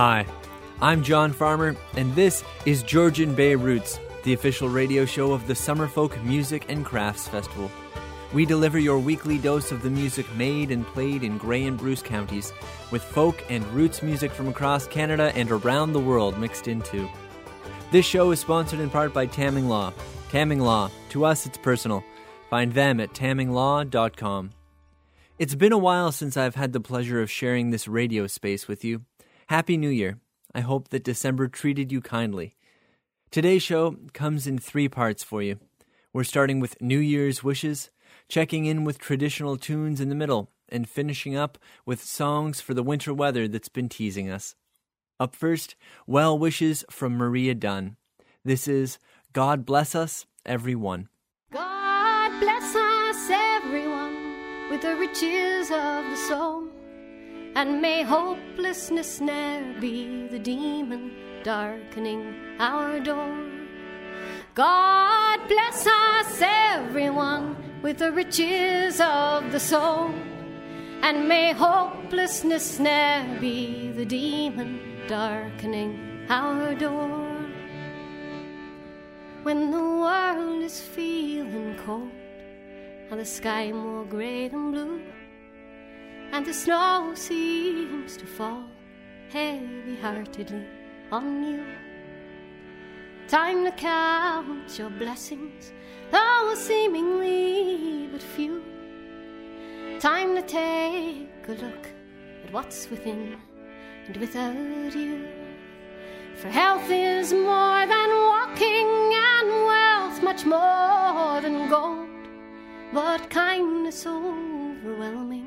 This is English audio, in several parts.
Hi, I'm John Farmer, and this is Georgian Bay Roots, the official radio show of the Summerfolk Music and Crafts Festival. We deliver your weekly dose of the music made and played in Grey and Bruce counties, with folk and roots music from across Canada and around the world mixed into. This show is sponsored in part by Tamming Law. Tamming Law, to us it's personal. Find them at tamminglaw.com. It's been a while since I've had the pleasure of sharing this radio space with you. Happy New Year. I hope that December treated you kindly. Today's show comes in three parts for you. We're starting with New Year's wishes, checking in with traditional tunes in the middle, and finishing up with songs for the winter weather that's been teasing us. Up first, well wishes from Maria Dunn. This is God Bless Us, Everyone. God bless us, everyone, with the riches of the soul. And may hopelessness ne'er be the demon darkening our door. God bless us, everyone, with the riches of the soul. And may hopelessness ne'er be the demon darkening our door. When the world is feeling cold and the sky more grey than blue and the snow seems to fall heavy heartedly on you. Time to count your blessings, though seemingly but few. Time to take a look at what's within and without you. For health is more than walking, and wealth much more than gold. But kindness overwhelming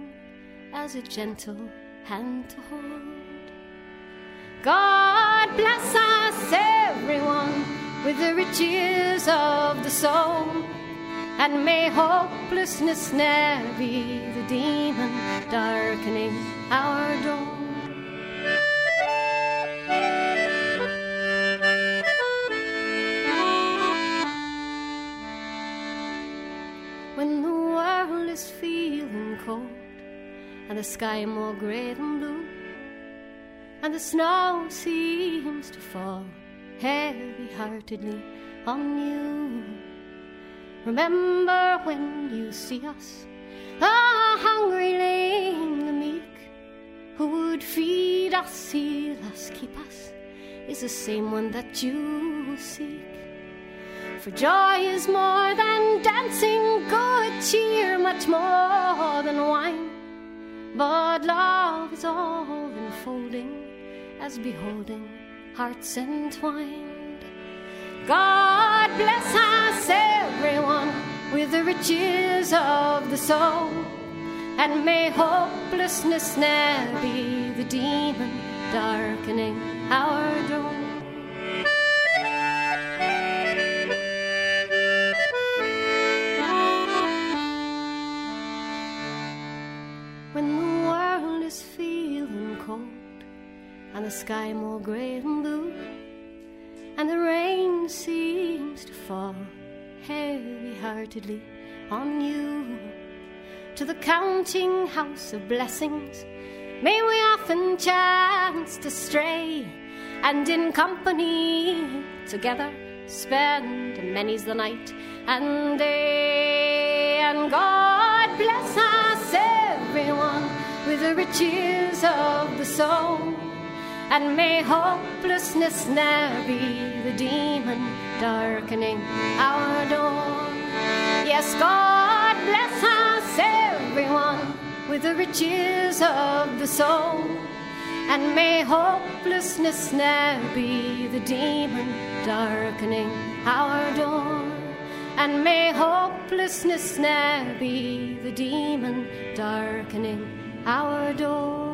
as a gentle hand to hold. God bless us, everyone, with the riches of the soul. And may hopelessness ne'er be the demon darkening our door. When the world is feeling cold and the sky more grey than blue, and the snow seems to fall heavy heartedly on you. Remember when you see us, the hungry, lame, the meek, who would feed us, heal us, keep us, is the same one that you seek. For joy is more than dancing, good cheer, much more than wine. But love is all enfolding, as beholding hearts entwined. God bless us, everyone, with the riches of the soul. And may hopelessness ne'er be the demon darkening our door. And the sky more grey than blue, and the rain seems to fall heavy heartedly on you. To the counting house of blessings, may we often chance to stray, and in company together spend many's the night and day. And God bless us, everyone, with the riches of the soul. And may hopelessness ne'er be the demon darkening our door. Yes, God bless us, everyone, with the riches of the soul. And may hopelessness ne'er be the demon darkening our door. And may hopelessness ne'er be the demon darkening our door.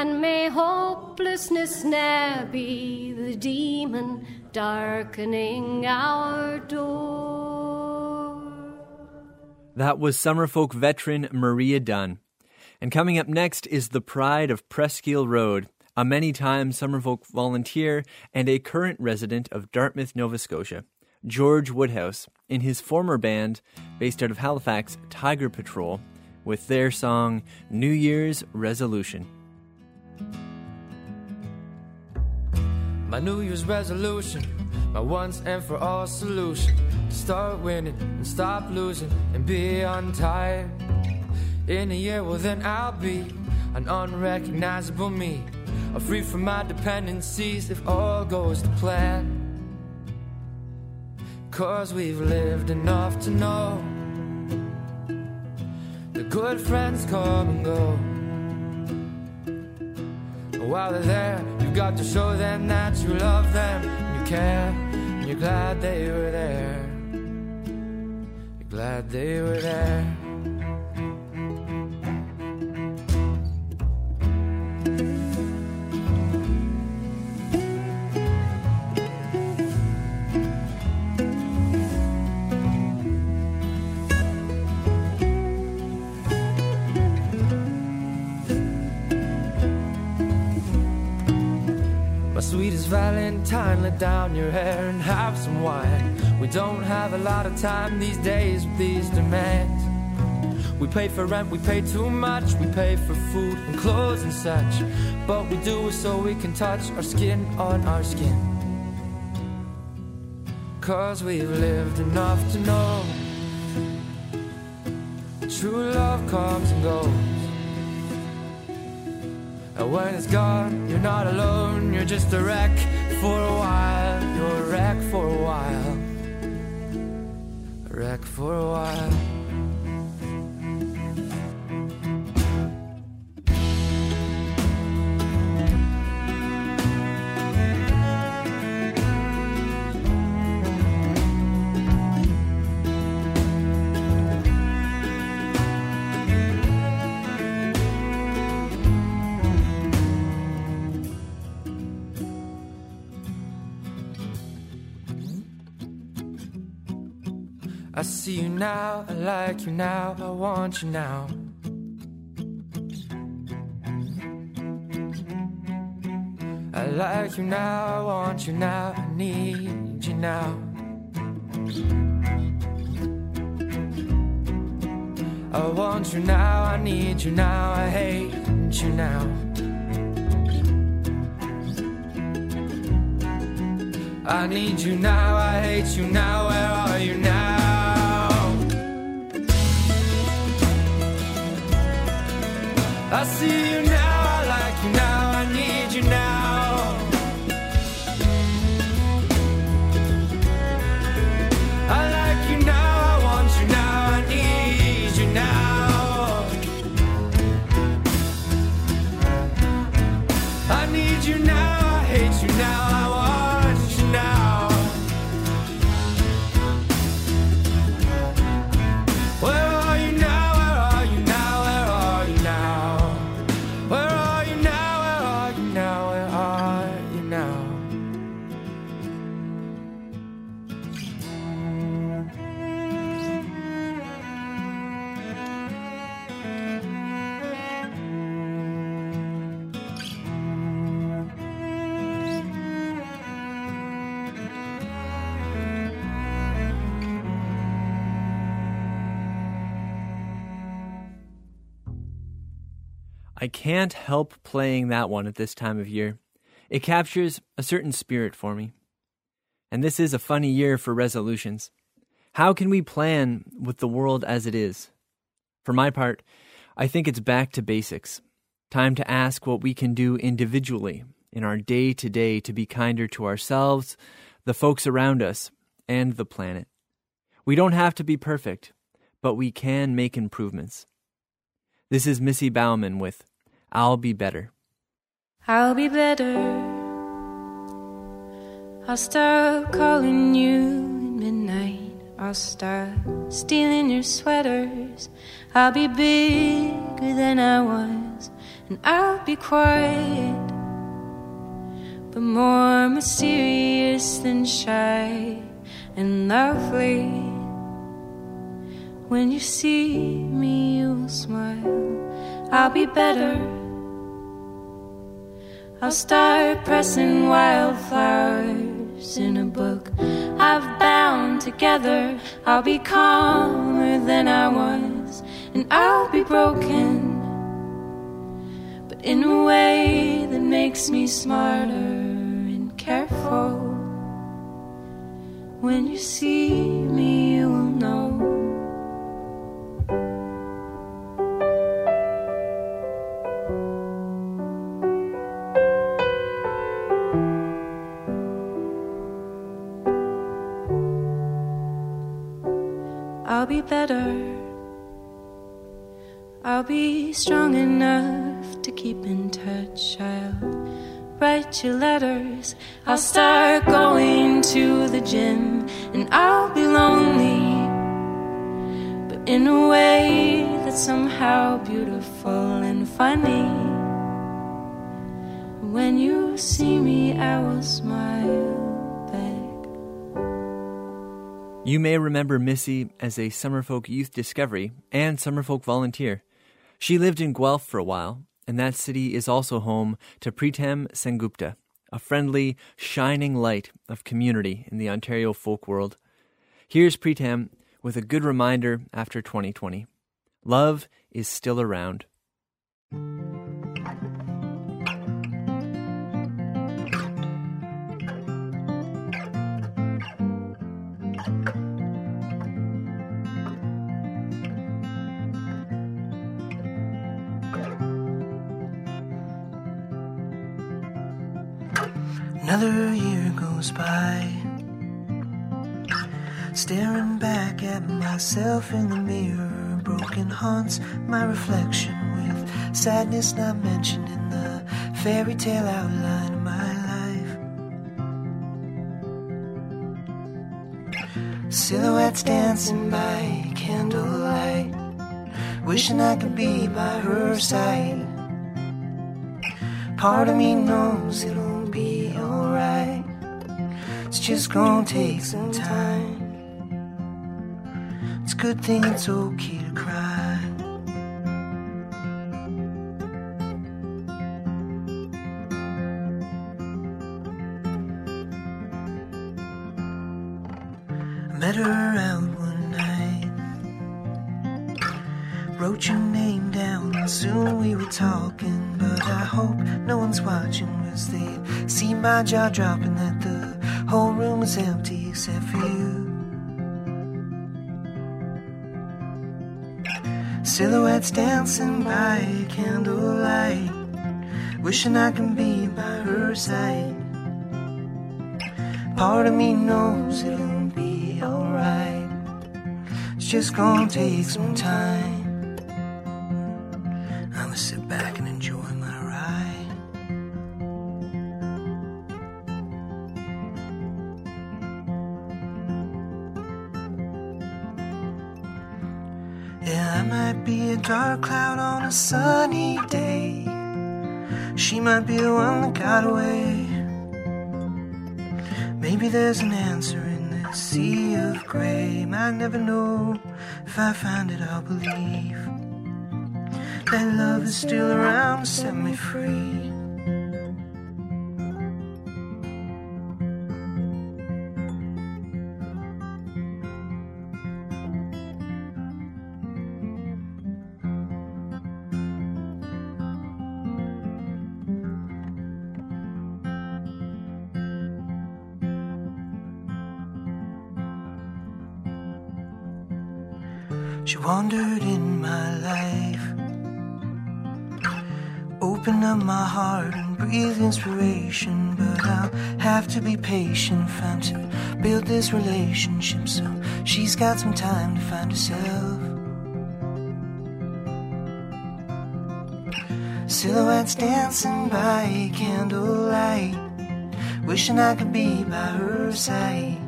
And may hopelessness ne'er be the demon darkening our door. That was Summerfolk veteran Maria Dunn. And coming up next is the pride of Presqu'île Road, a many time Summerfolk volunteer and a current resident of Dartmouth, Nova Scotia, George Woodhouse, in his former band, based out of Halifax, Tiger Patrol, with their song New Year's Resolution. My New Year's resolution, my once and for all solution. To start winning and stop losing and be untied. In a year, well, then I'll be an unrecognizable me. I'm free from my dependencies if all goes to plan. Cause we've lived enough to know the good friends come and go. While they're there, you've got to show them that you love them you care, and you're glad they were there. You're glad they were there. Valentine, let down your hair and have some wine. We don't have a lot of time these days with these demands. We pay for rent, we pay too much, we pay for food and clothes and such. But we do it so we can touch our skin on our skin. Cause we've lived enough to know true love comes and goes. And when it's gone, you're not alone, you're just a wreck for a while. You're a wreck for a while. Wreck for a while. See you now, I like you now, I want you now. I like you now, I want you now, I need you now. I want you now, I need you now, I hate you now. I need you now, I hate you now, where are you now? Can't help playing that one at this time of year. It captures a certain spirit for me. And this is a funny year for resolutions. How can we plan with the world as it is? For my part, I think it's back to basics. Time to ask what we can do individually in our day to day to be kinder to ourselves, the folks around us, and the planet. We don't have to be perfect, but we can make improvements. This is Missy Bauman with I'll Be Better. I'll be better. I'll stop calling you at midnight. I'll stop stealing your sweaters. I'll be bigger than I was, and I'll be quiet, but more mysterious than shy and lovely. When you see me, you'll smile. I'll be better. I'll start pressing wildflowers in a book I've bound together. I'll be calmer than I was, and I'll be broken, but in a way that makes me smarter and careful. When you see me, you will know. Better. I'll be strong enough to keep in touch. I'll write you letters. I'll start going to the gym and I'll be lonely, but in a way that's somehow beautiful and funny. When you see me, I will smile You may remember Missy as a Summerfolk youth discovery and Summerfolk volunteer. She lived in Guelph for a while, and that city is also home to Pritam Sengupta, a friendly, shining light of community in the Ontario folk world. Here's Pritam with a good reminder after 2020. Love is still around. Another year goes by, staring back at myself in the mirror. Broken haunts my reflection with sadness not mentioned in the fairy tale outline of my life. Silhouettes dancing by candlelight, wishing I could be by her side. Part of me knows it'll. It's just gonna take some time. It's a good thing it's okay to cry. I met her out one night. Wrote your name down, and soon we were talking. But I hope no one's watching, cause they see my jaw dropping is empty except for you. Silhouettes dancing by candlelight, wishing I can be by her side. Part of me knows it'll be alright. It's just gonna take some time. Dark cloud on a sunny day. She might be the one that got away. Maybe there's an answer in this sea of gray. Might never know. If I find it, I'll believe that love is still around to set me free. But I'll have to be patient, find to build this relationship. So she's got some time to find herself. Silhouettes dancing by candlelight. Wishing I could be by her side.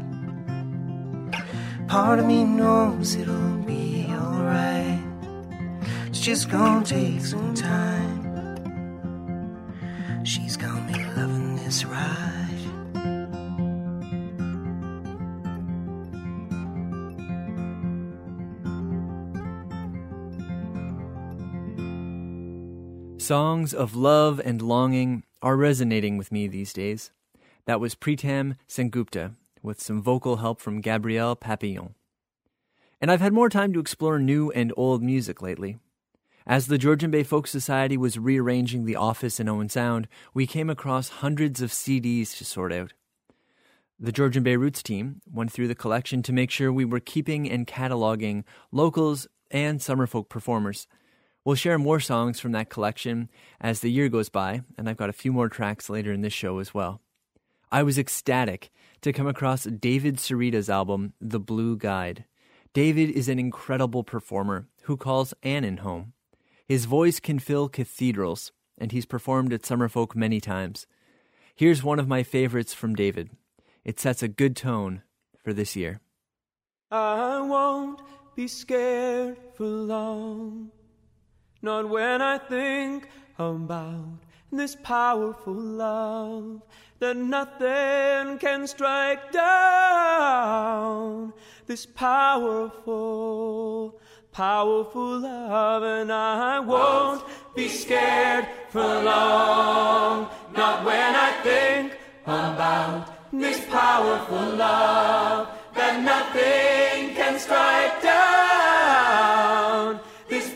Part of me knows it'll be alright. It's just gonna take some time. Songs of love and longing are resonating with me these days. That was Pritam Sengupta with some vocal help from Gabrielle Papillon. And I've had more time to explore new and old music lately. As the Georgian Bay Folk Society was rearranging the office in Owen Sound, we came across hundreds of CDs to sort out. The Georgian Bay Roots team went through the collection to make sure we were keeping and cataloging locals and summer folk performers. We'll share more songs from that collection as the year goes by, and I've got a few more tracks later in this show as well. I was ecstatic to come across David Sereda's album, The Blue Guide. David is an incredible performer who calls Annan home. His voice can fill cathedrals, and he's performed at Summerfolk many times. Here's one of my favorites from David. It sets a good tone for this year. I won't be scared for long. Not when I think about this powerful love that nothing can strike down. This powerful, powerful love, and I won't be scared for long. Not when I think about this powerful love that nothing can strike down.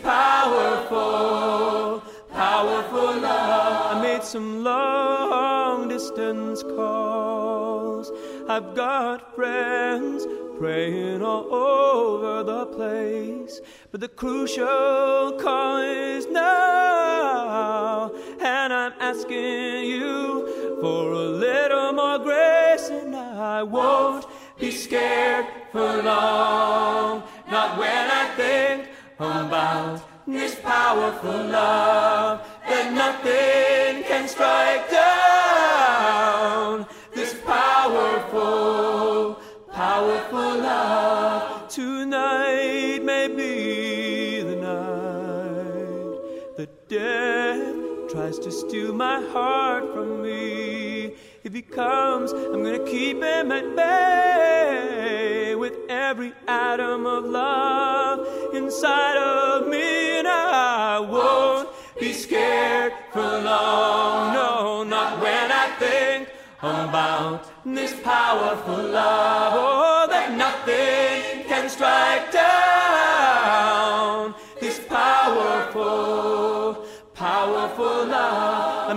Powerful, powerful love. I made some long distance calls. I've got friends praying all over the place. But the crucial call is now. And I'm asking you for a little more grace, and I won't be scared for long. Not when I think about this powerful love that nothing can strike down. This powerful, powerful love. Tonight may be the night that death tries to steal my heart from me. If he comes, I'm gonna keep him at bay with every atom of love inside of me, and I won't be scared for long. No, not when I think about this powerful love. Oh, that nothing can strike down.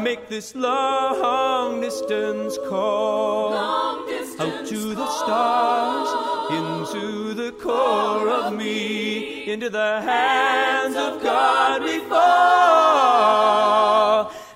Make this long distance call out to the stars, into the core of me, into the hands of God we fall.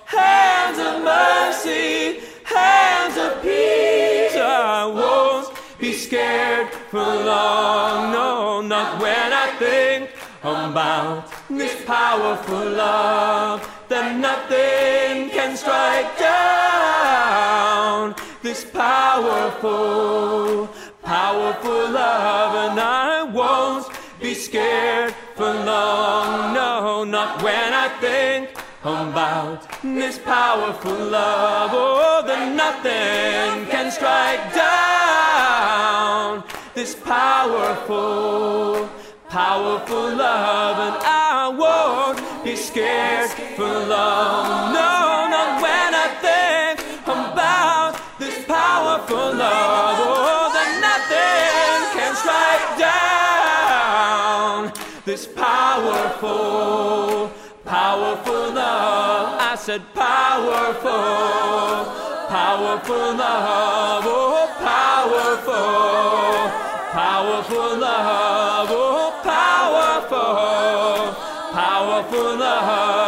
Hands of mercy, hands of peace. I won't be scared for long. No, not when I think about this powerful love that nothing can strike down. This powerful, powerful love, and I won't be scared for long. No, not when I think about this powerful love. Oh, that nothing can strike down. This powerful, powerful love, and I be scared for long. No, not when I think about this powerful love. Oh, that nothing can strike down. This powerful, powerful love. I said powerful, powerful love. Oh, powerful, powerful love. Oh, powerful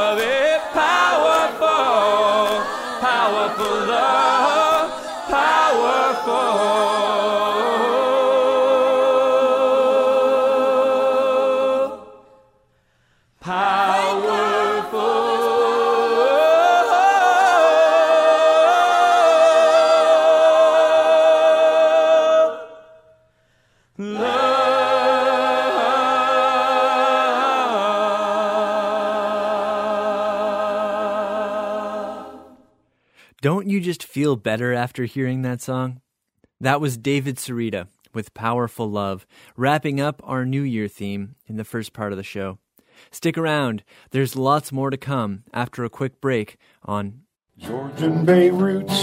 you just feel better after hearing that song? That was David Sereda with Powerful Love, wrapping up our New Year theme in the first part of the show. Stick around, there's lots more to come after a quick break on Georgian Bay Roots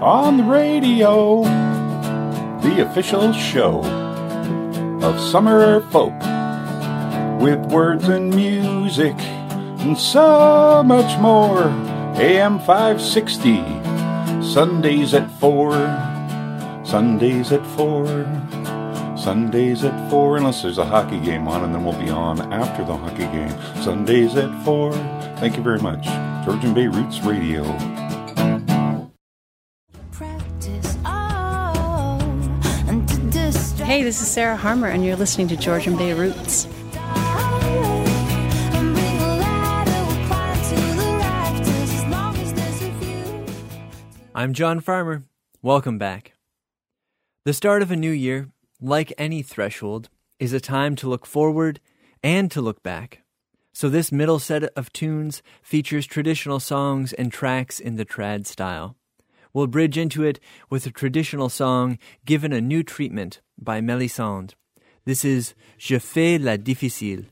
on the radio, the official show of Summer Folk with words and music and so much more. AM 560, Sundays at 4, Sundays at 4. Sundays at 4, unless there's a hockey game on, and then we'll be on after the hockey game. Sundays at 4. Thank you very much. Georgian Bay Roots Radio. Hey, this is Sarah Harmer, and you're listening to Georgian Bay Roots. I'm John Farmer. Welcome back. The start of a new year, like any threshold, is a time to look forward and to look back. So this middle set of tunes features traditional songs and tracks in the trad style. We'll bridge into it with a traditional song given a new treatment by Melisande. This is Je fais la difficile.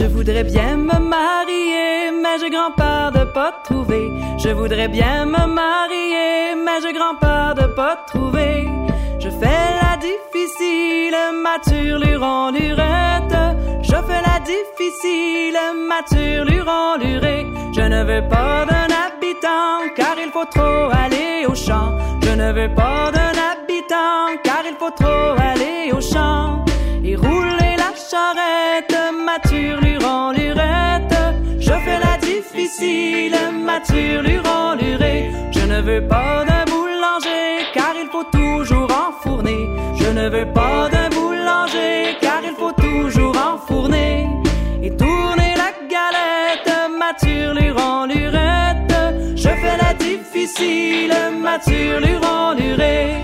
Je voudrais bien me marier, mais j'ai grand peur de pas trouver. Je voudrais bien me marier, mais j'ai grand peur de pas trouver. Je fais la difficile, mature en lurette. Je fais la difficile, mature lurée. Je ne veux pas d'un habitant, car il faut trop aller au champ. Je ne veux pas d'un habitant, car il faut trop aller au champ. Et rouler la charrette, mature mature en lurée. Je ne veux pas d'un boulanger, car il faut toujours enfourner. Je ne veux pas d'un boulanger, car il faut toujours enfourner. Et tourner la galette, mature en lurette. Je fais la difficile, mature en lurée.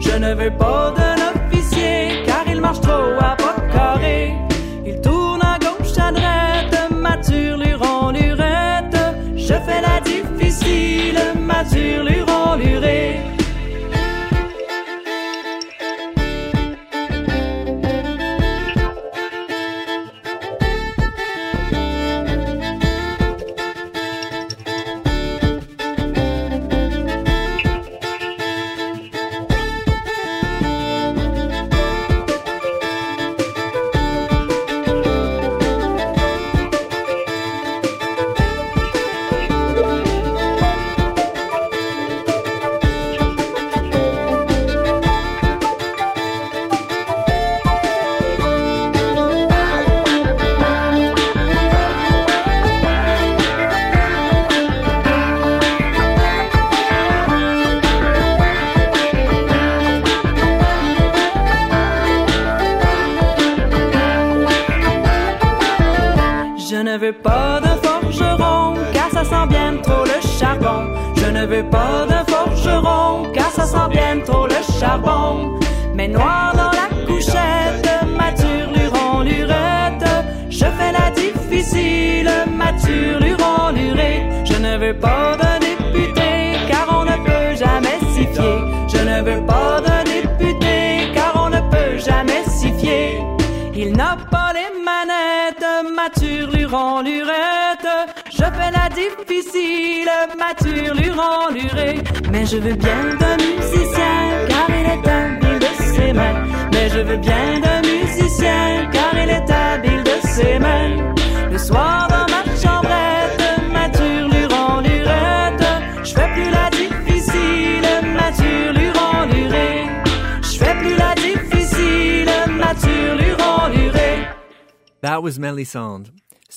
Je ne veux pas d'un ne veux pas d'un forgeron, car ça sent bien trop le charbon. Mais noir dans la couchette, mature luron lurette. Je fais la difficile, mature luron lurée. Je ne veux pas d'un député, car on ne peut jamais s'y fier. Je ne veux pas d'un député, car on ne peut jamais s'y fier. Il n'a pas les manettes, mature luron lurette. Je fais la difficile, mature luron lurée. Mais je veux bien d'un musicien, car il est habile de ses mains. Mais je veux bien d'un musicien, car il est habile de ses mains. Le soir dans ma chambrette, mature luron lurette. Je fais plus la difficile, mature luron lurée. Je fais plus la difficile, mature luron lurée. That was Melisande,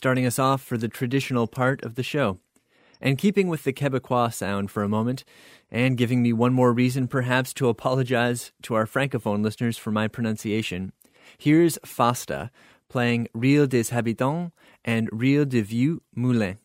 starting us off for the traditional part of the show. And keeping with the Quebecois sound for a moment, and giving me one more reason perhaps to apologize to our Francophone listeners for my pronunciation, Here's Fasta playing Reel des Habitants and Reel de Vieux Moulin.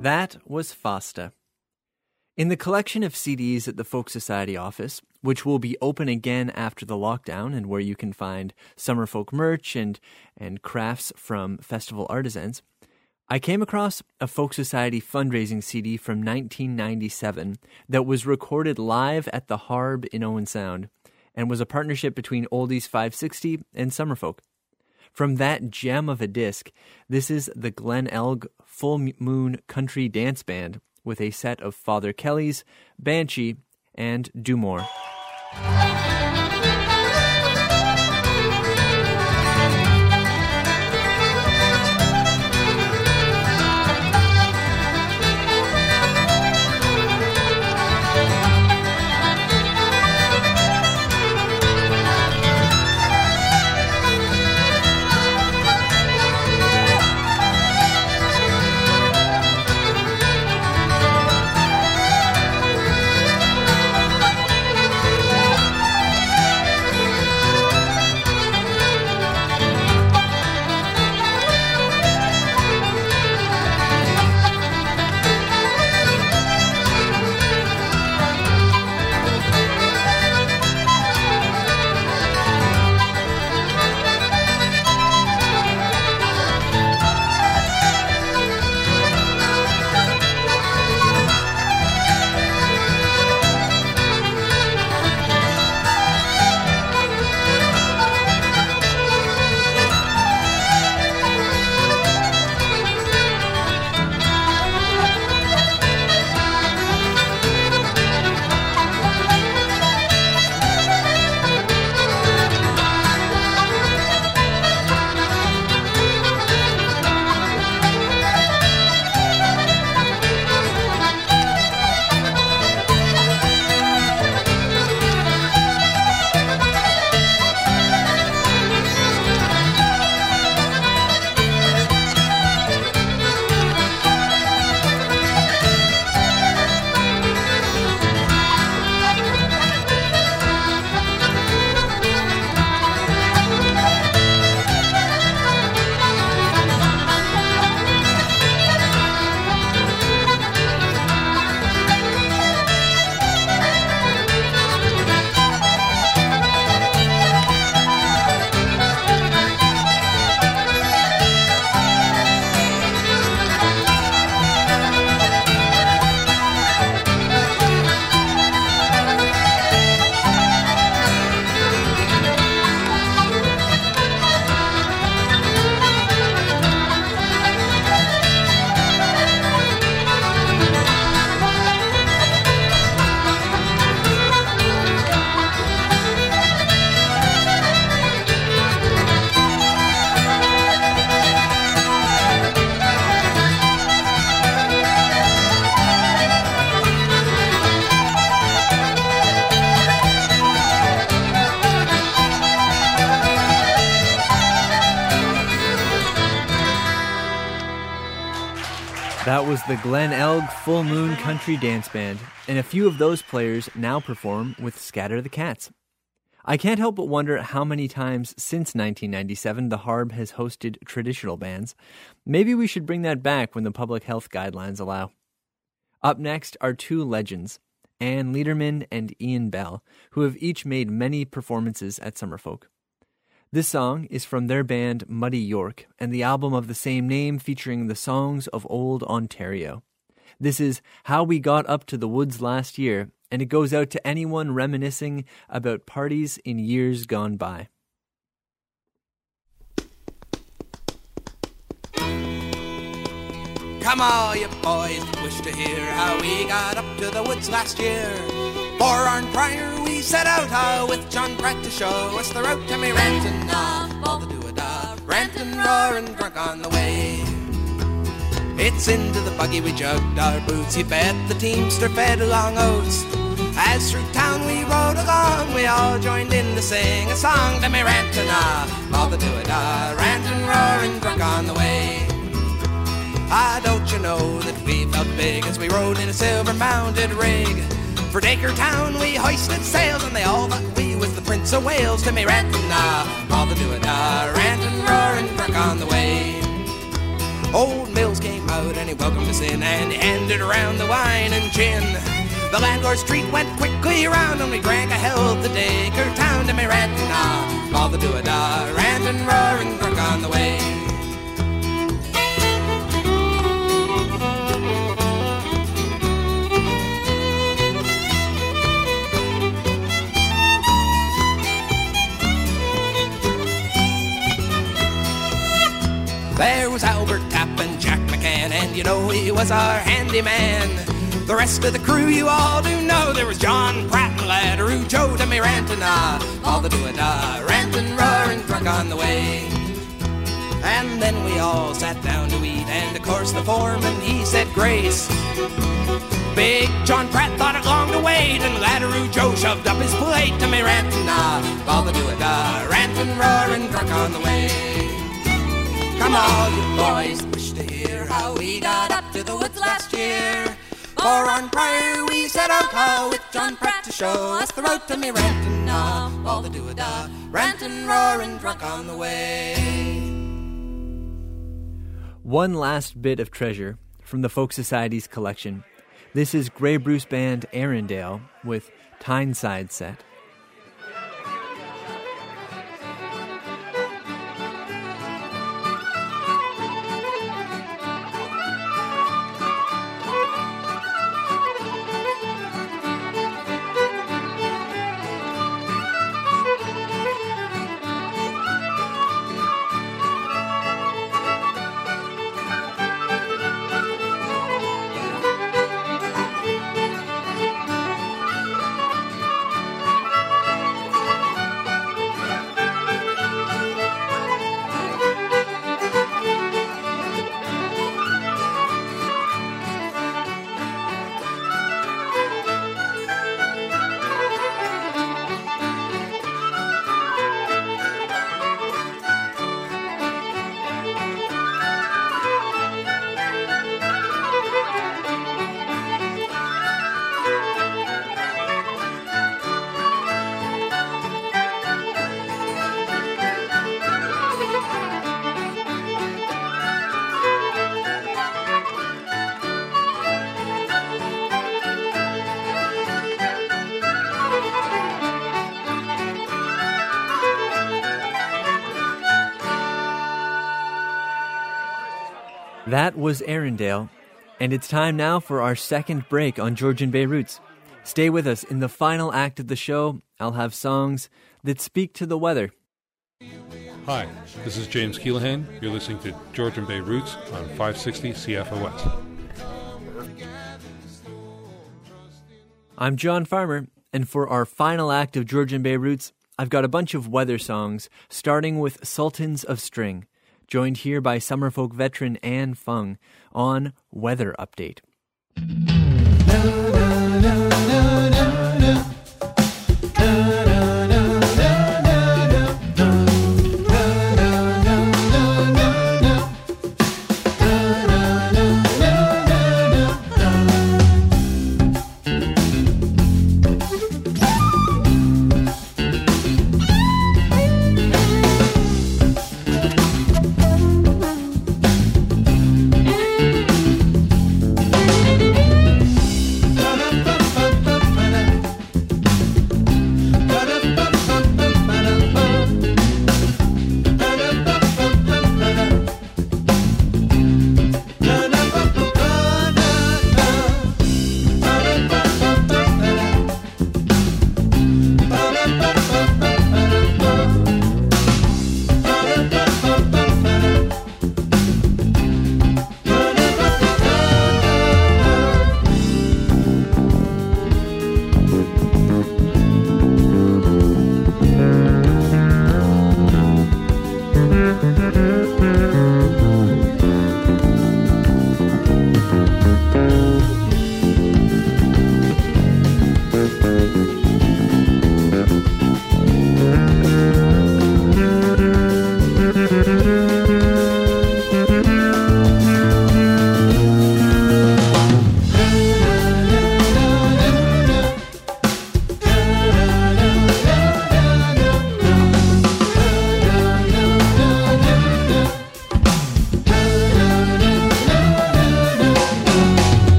That was Fasta. In the collection of CDs at the Folk Society office, which will be open again after the lockdown and where you can find summer folk merch and, and crafts from festival artisans, I came across a Folk Society fundraising CD from 1997 that was recorded live at the Harb in Owen Sound and was a partnership between Oldies 560 and Summerfolk. From that gem of a disc, this is the Glenelg Full Moon Country Dance Band with a set of Father Kelly's, Banshee, and Do More. The Glenelg Full Moon Country Dance Band, and a few of those players now perform with Scatter the Cats. I can't help but wonder how many times since 1997 the Harb has hosted traditional bands. Maybe we should bring that back when the public health guidelines allow. Up next are two legends, Anne Lederman and Ian Bell, who have each made many performances at Summerfolk. This song is from their band Muddy York and the album of the same name featuring the songs of old Ontario. This is How We Got Up to the Woods Last Year, and it goes out to anyone reminiscing about parties in years gone by. Come all you boys wish to hear how we got up to the woods last year. From Arnprior we set out uh, with John Pratt to show us the route to me rantin' off all the do-a-da, rantin' roaring drunk on the way. It's into the buggy we jugged our boots, you bet the teamster fed along oats. As through town we rode along, we all joined in to sing a song to me rantin' off all the do-a-da, rantin' roaring drunk on the way. Ah, don't you know that we felt big as we rode in a silver mounted rig? For Dacre Town we hoisted sails and they all thought we was the Prince of Wales to me rantin' ah, all the doing ah, rantin' roaring drunk on the way. Old Mills came out and he welcomed us in and he handed around the wine and gin. The landlord's treat went quickly around and we drank a health to Dacre Town to me rantin' ah, all the doing ah, rantin' roaring drunk on the way. There was Albert Tapp and Jack McCann, and you know he was our handyman. The rest of the crew you all do know. There was John Pratt and Latteroo, Joe Demi ranting, ah, all the do-a-da, ranting, roaring, drunk on the way. And then we all sat down to eat, and of course the foreman, he said grace. Big John Pratt thought it long to wait, and Latteroo Joe shoved up his plate to me ranting, ah, all the do-a-da, ranting, roaring, drunk on the way. Come on, you boys, wish to hear how we got up to the woods last year. From Arnprior we set out with John Pratt to show us the road to me ranting, ah, all the do-a-da, roaring, drunk on the way. One last bit of treasure from the Folk Society's collection. This is Grey Bruce Band Arendelle with Tyneside Set. That was Arendelle, and it's time now for our second break on Georgian Bay Roots. Stay with us. In the final act of the show, I'll have songs that speak to the weather. Hi, this is James Keelaghan. You're listening to Georgian Bay Roots on 560 CFOS. I'm John Farmer, and for our final act of Georgian Bay Roots, I've got a bunch of weather songs, starting with Sultans of String joined here by Summerfolk veteran Anne Fung on Weather Update.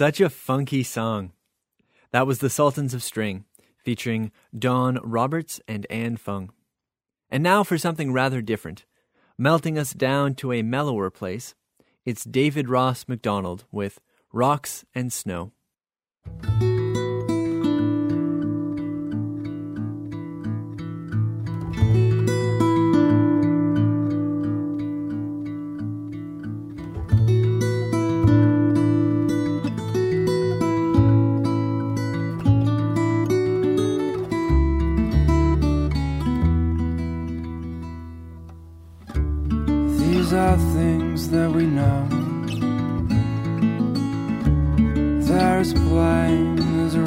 Such a funky song. That was The Sultans of String, featuring Don Roberts and Anne Fung. And now for something rather different. Melting us down to a mellower place, it's David Ross MacDonald with Rocks and Snow. These are things that we know. There's a plane, there's a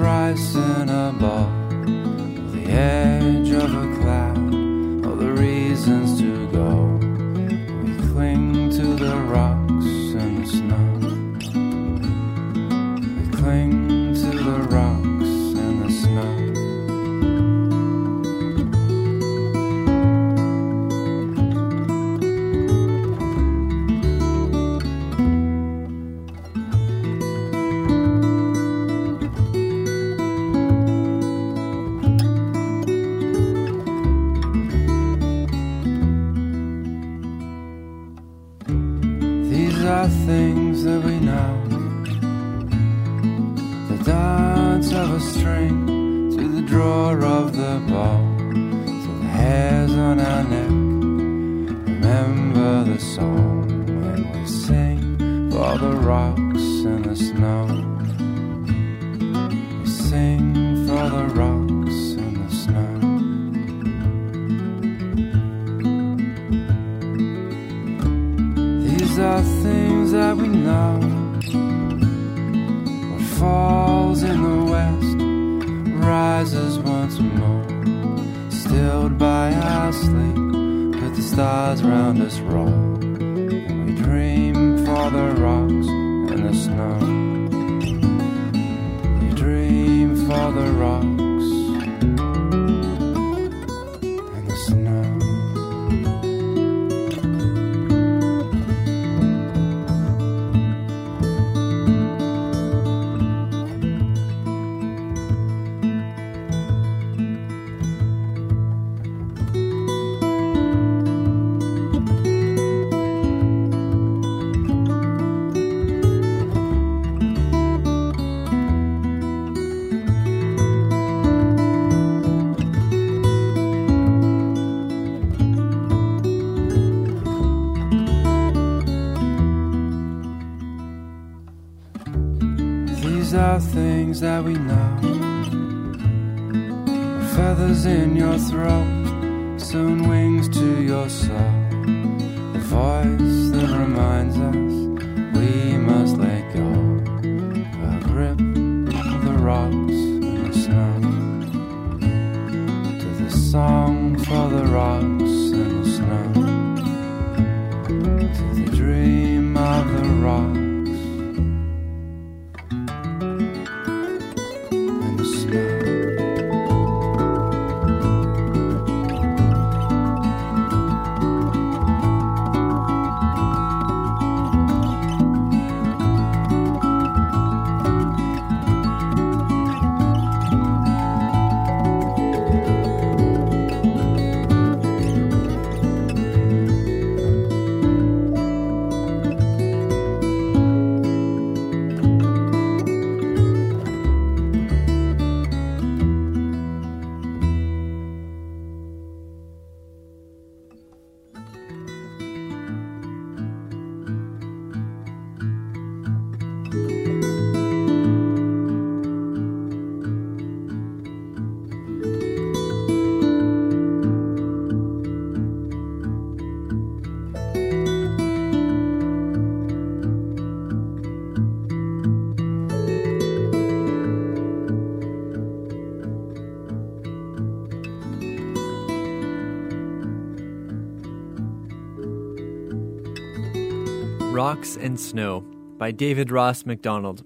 Rocks and Snow by David Ross MacDonald,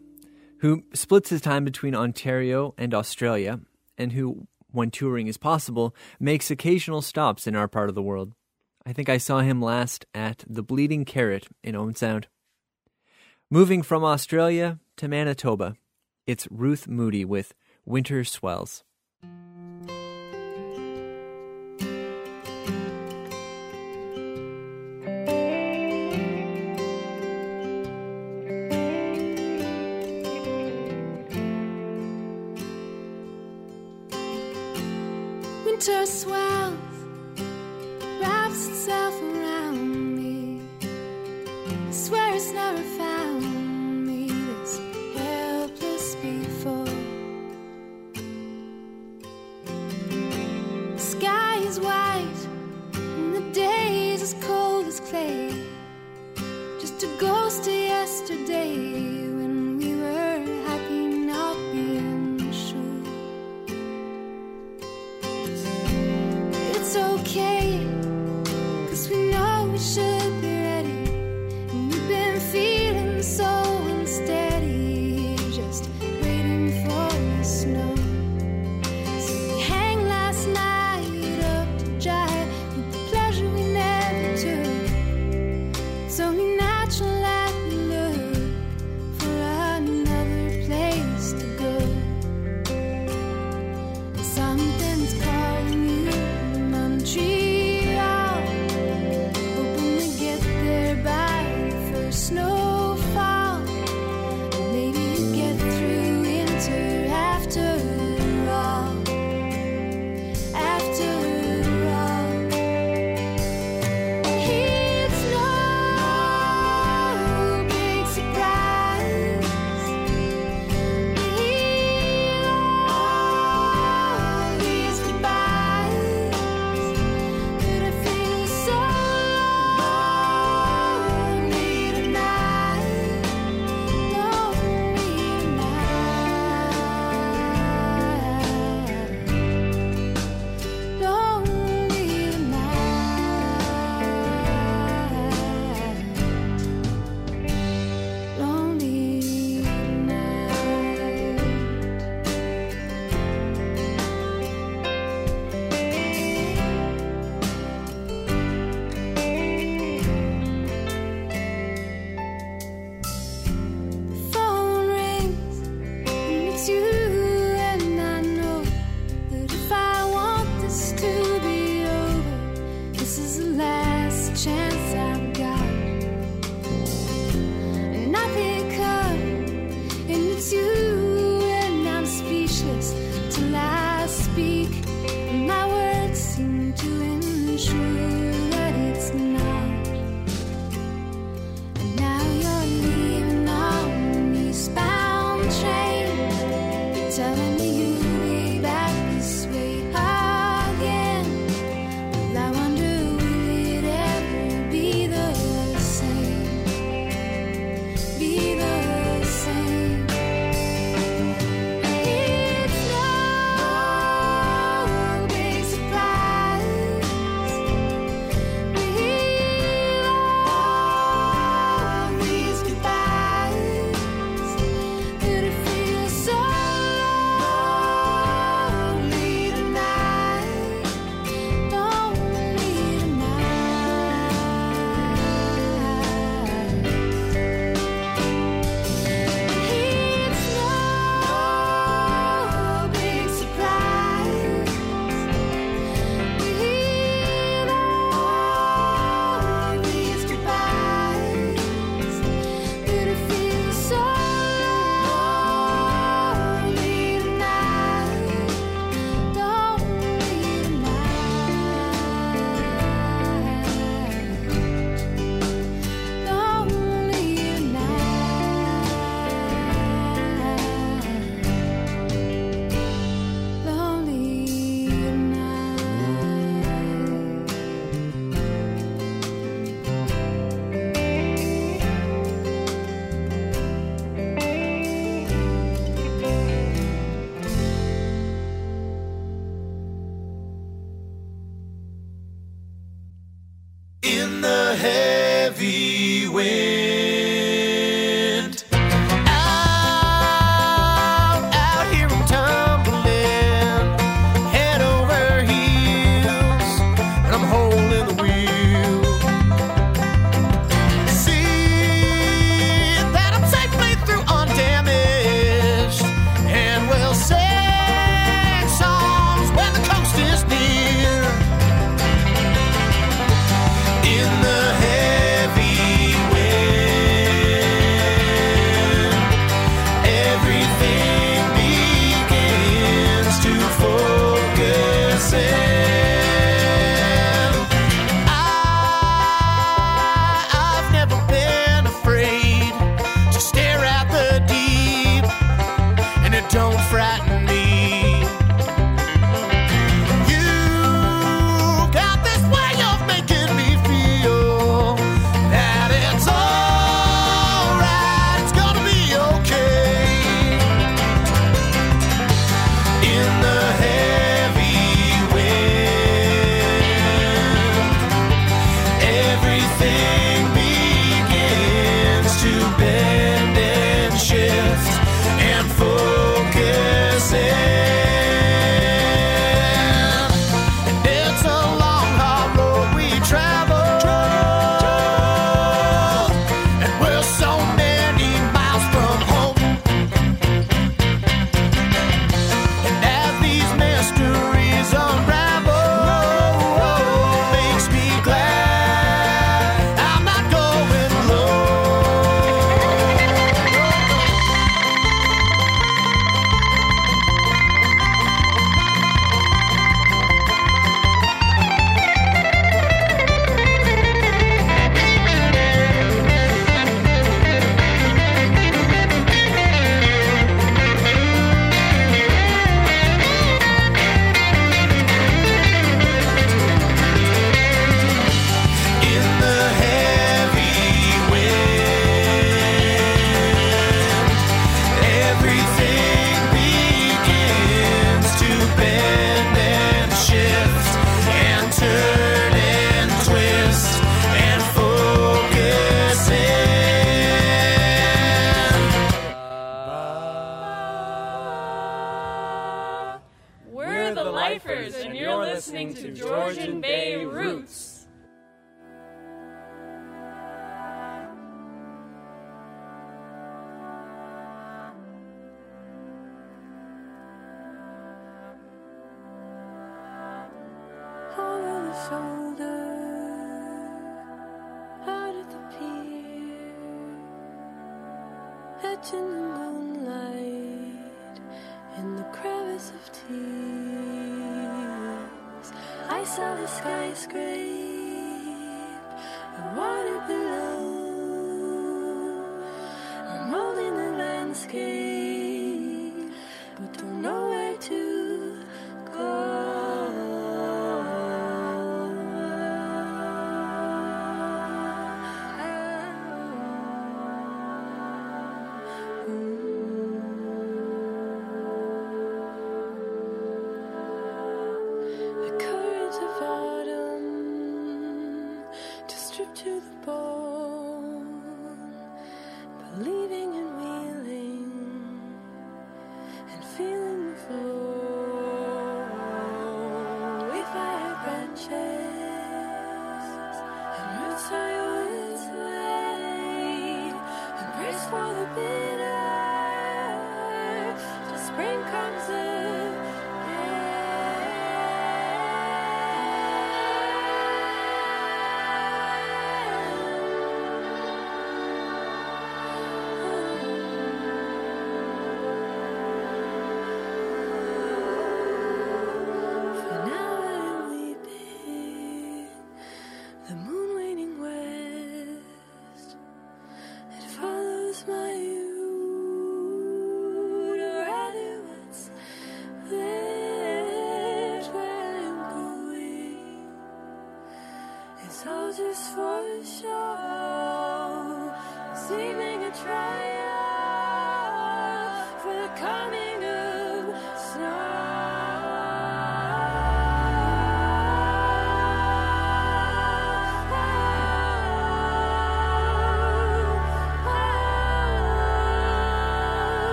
who splits his time between Ontario and Australia, and who, when touring is possible, makes occasional stops in our part of the world. I think I saw him last at the Bleeding Carrot in Owen Sound. Moving from Australia to Manitoba, it's Ruth Moody with Winter Swells. winter swells, wraps itself around me. I swear it's never found me this helpless before. The sky is white, and the day is as cold as clay. Just a ghost of yesterday.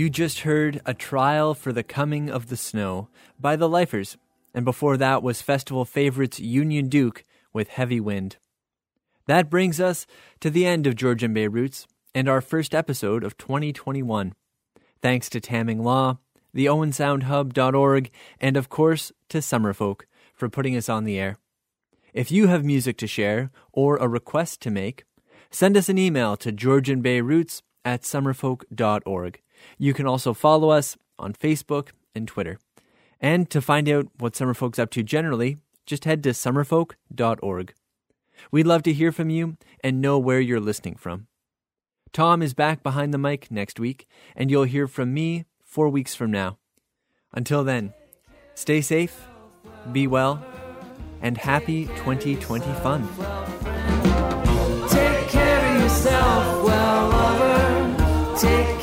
You just heard A Trial for the Coming of the Snow by the Lifers, and before that was festival favorites Union Duke with Heavy Wind. That brings us to the end of Georgian Bay Roots and our first episode of 2021. Thanks to Tamming Law, the OwenSoundHub.org, and of course to Summerfolk for putting us on the air. If you have music to share or a request to make, send us an email to georgianbayroots at summerfolk.org. You can also follow us on Facebook and Twitter. And to find out what Summerfolk's up to generally, just head to summerfolk.org. We'd love to hear from you and know where you're listening from. Tom is back behind the mic next week, and you'll hear from me four weeks from now. Until then, stay safe, be well, and happy 2020 fun. Take care of yourself, well, lover. Take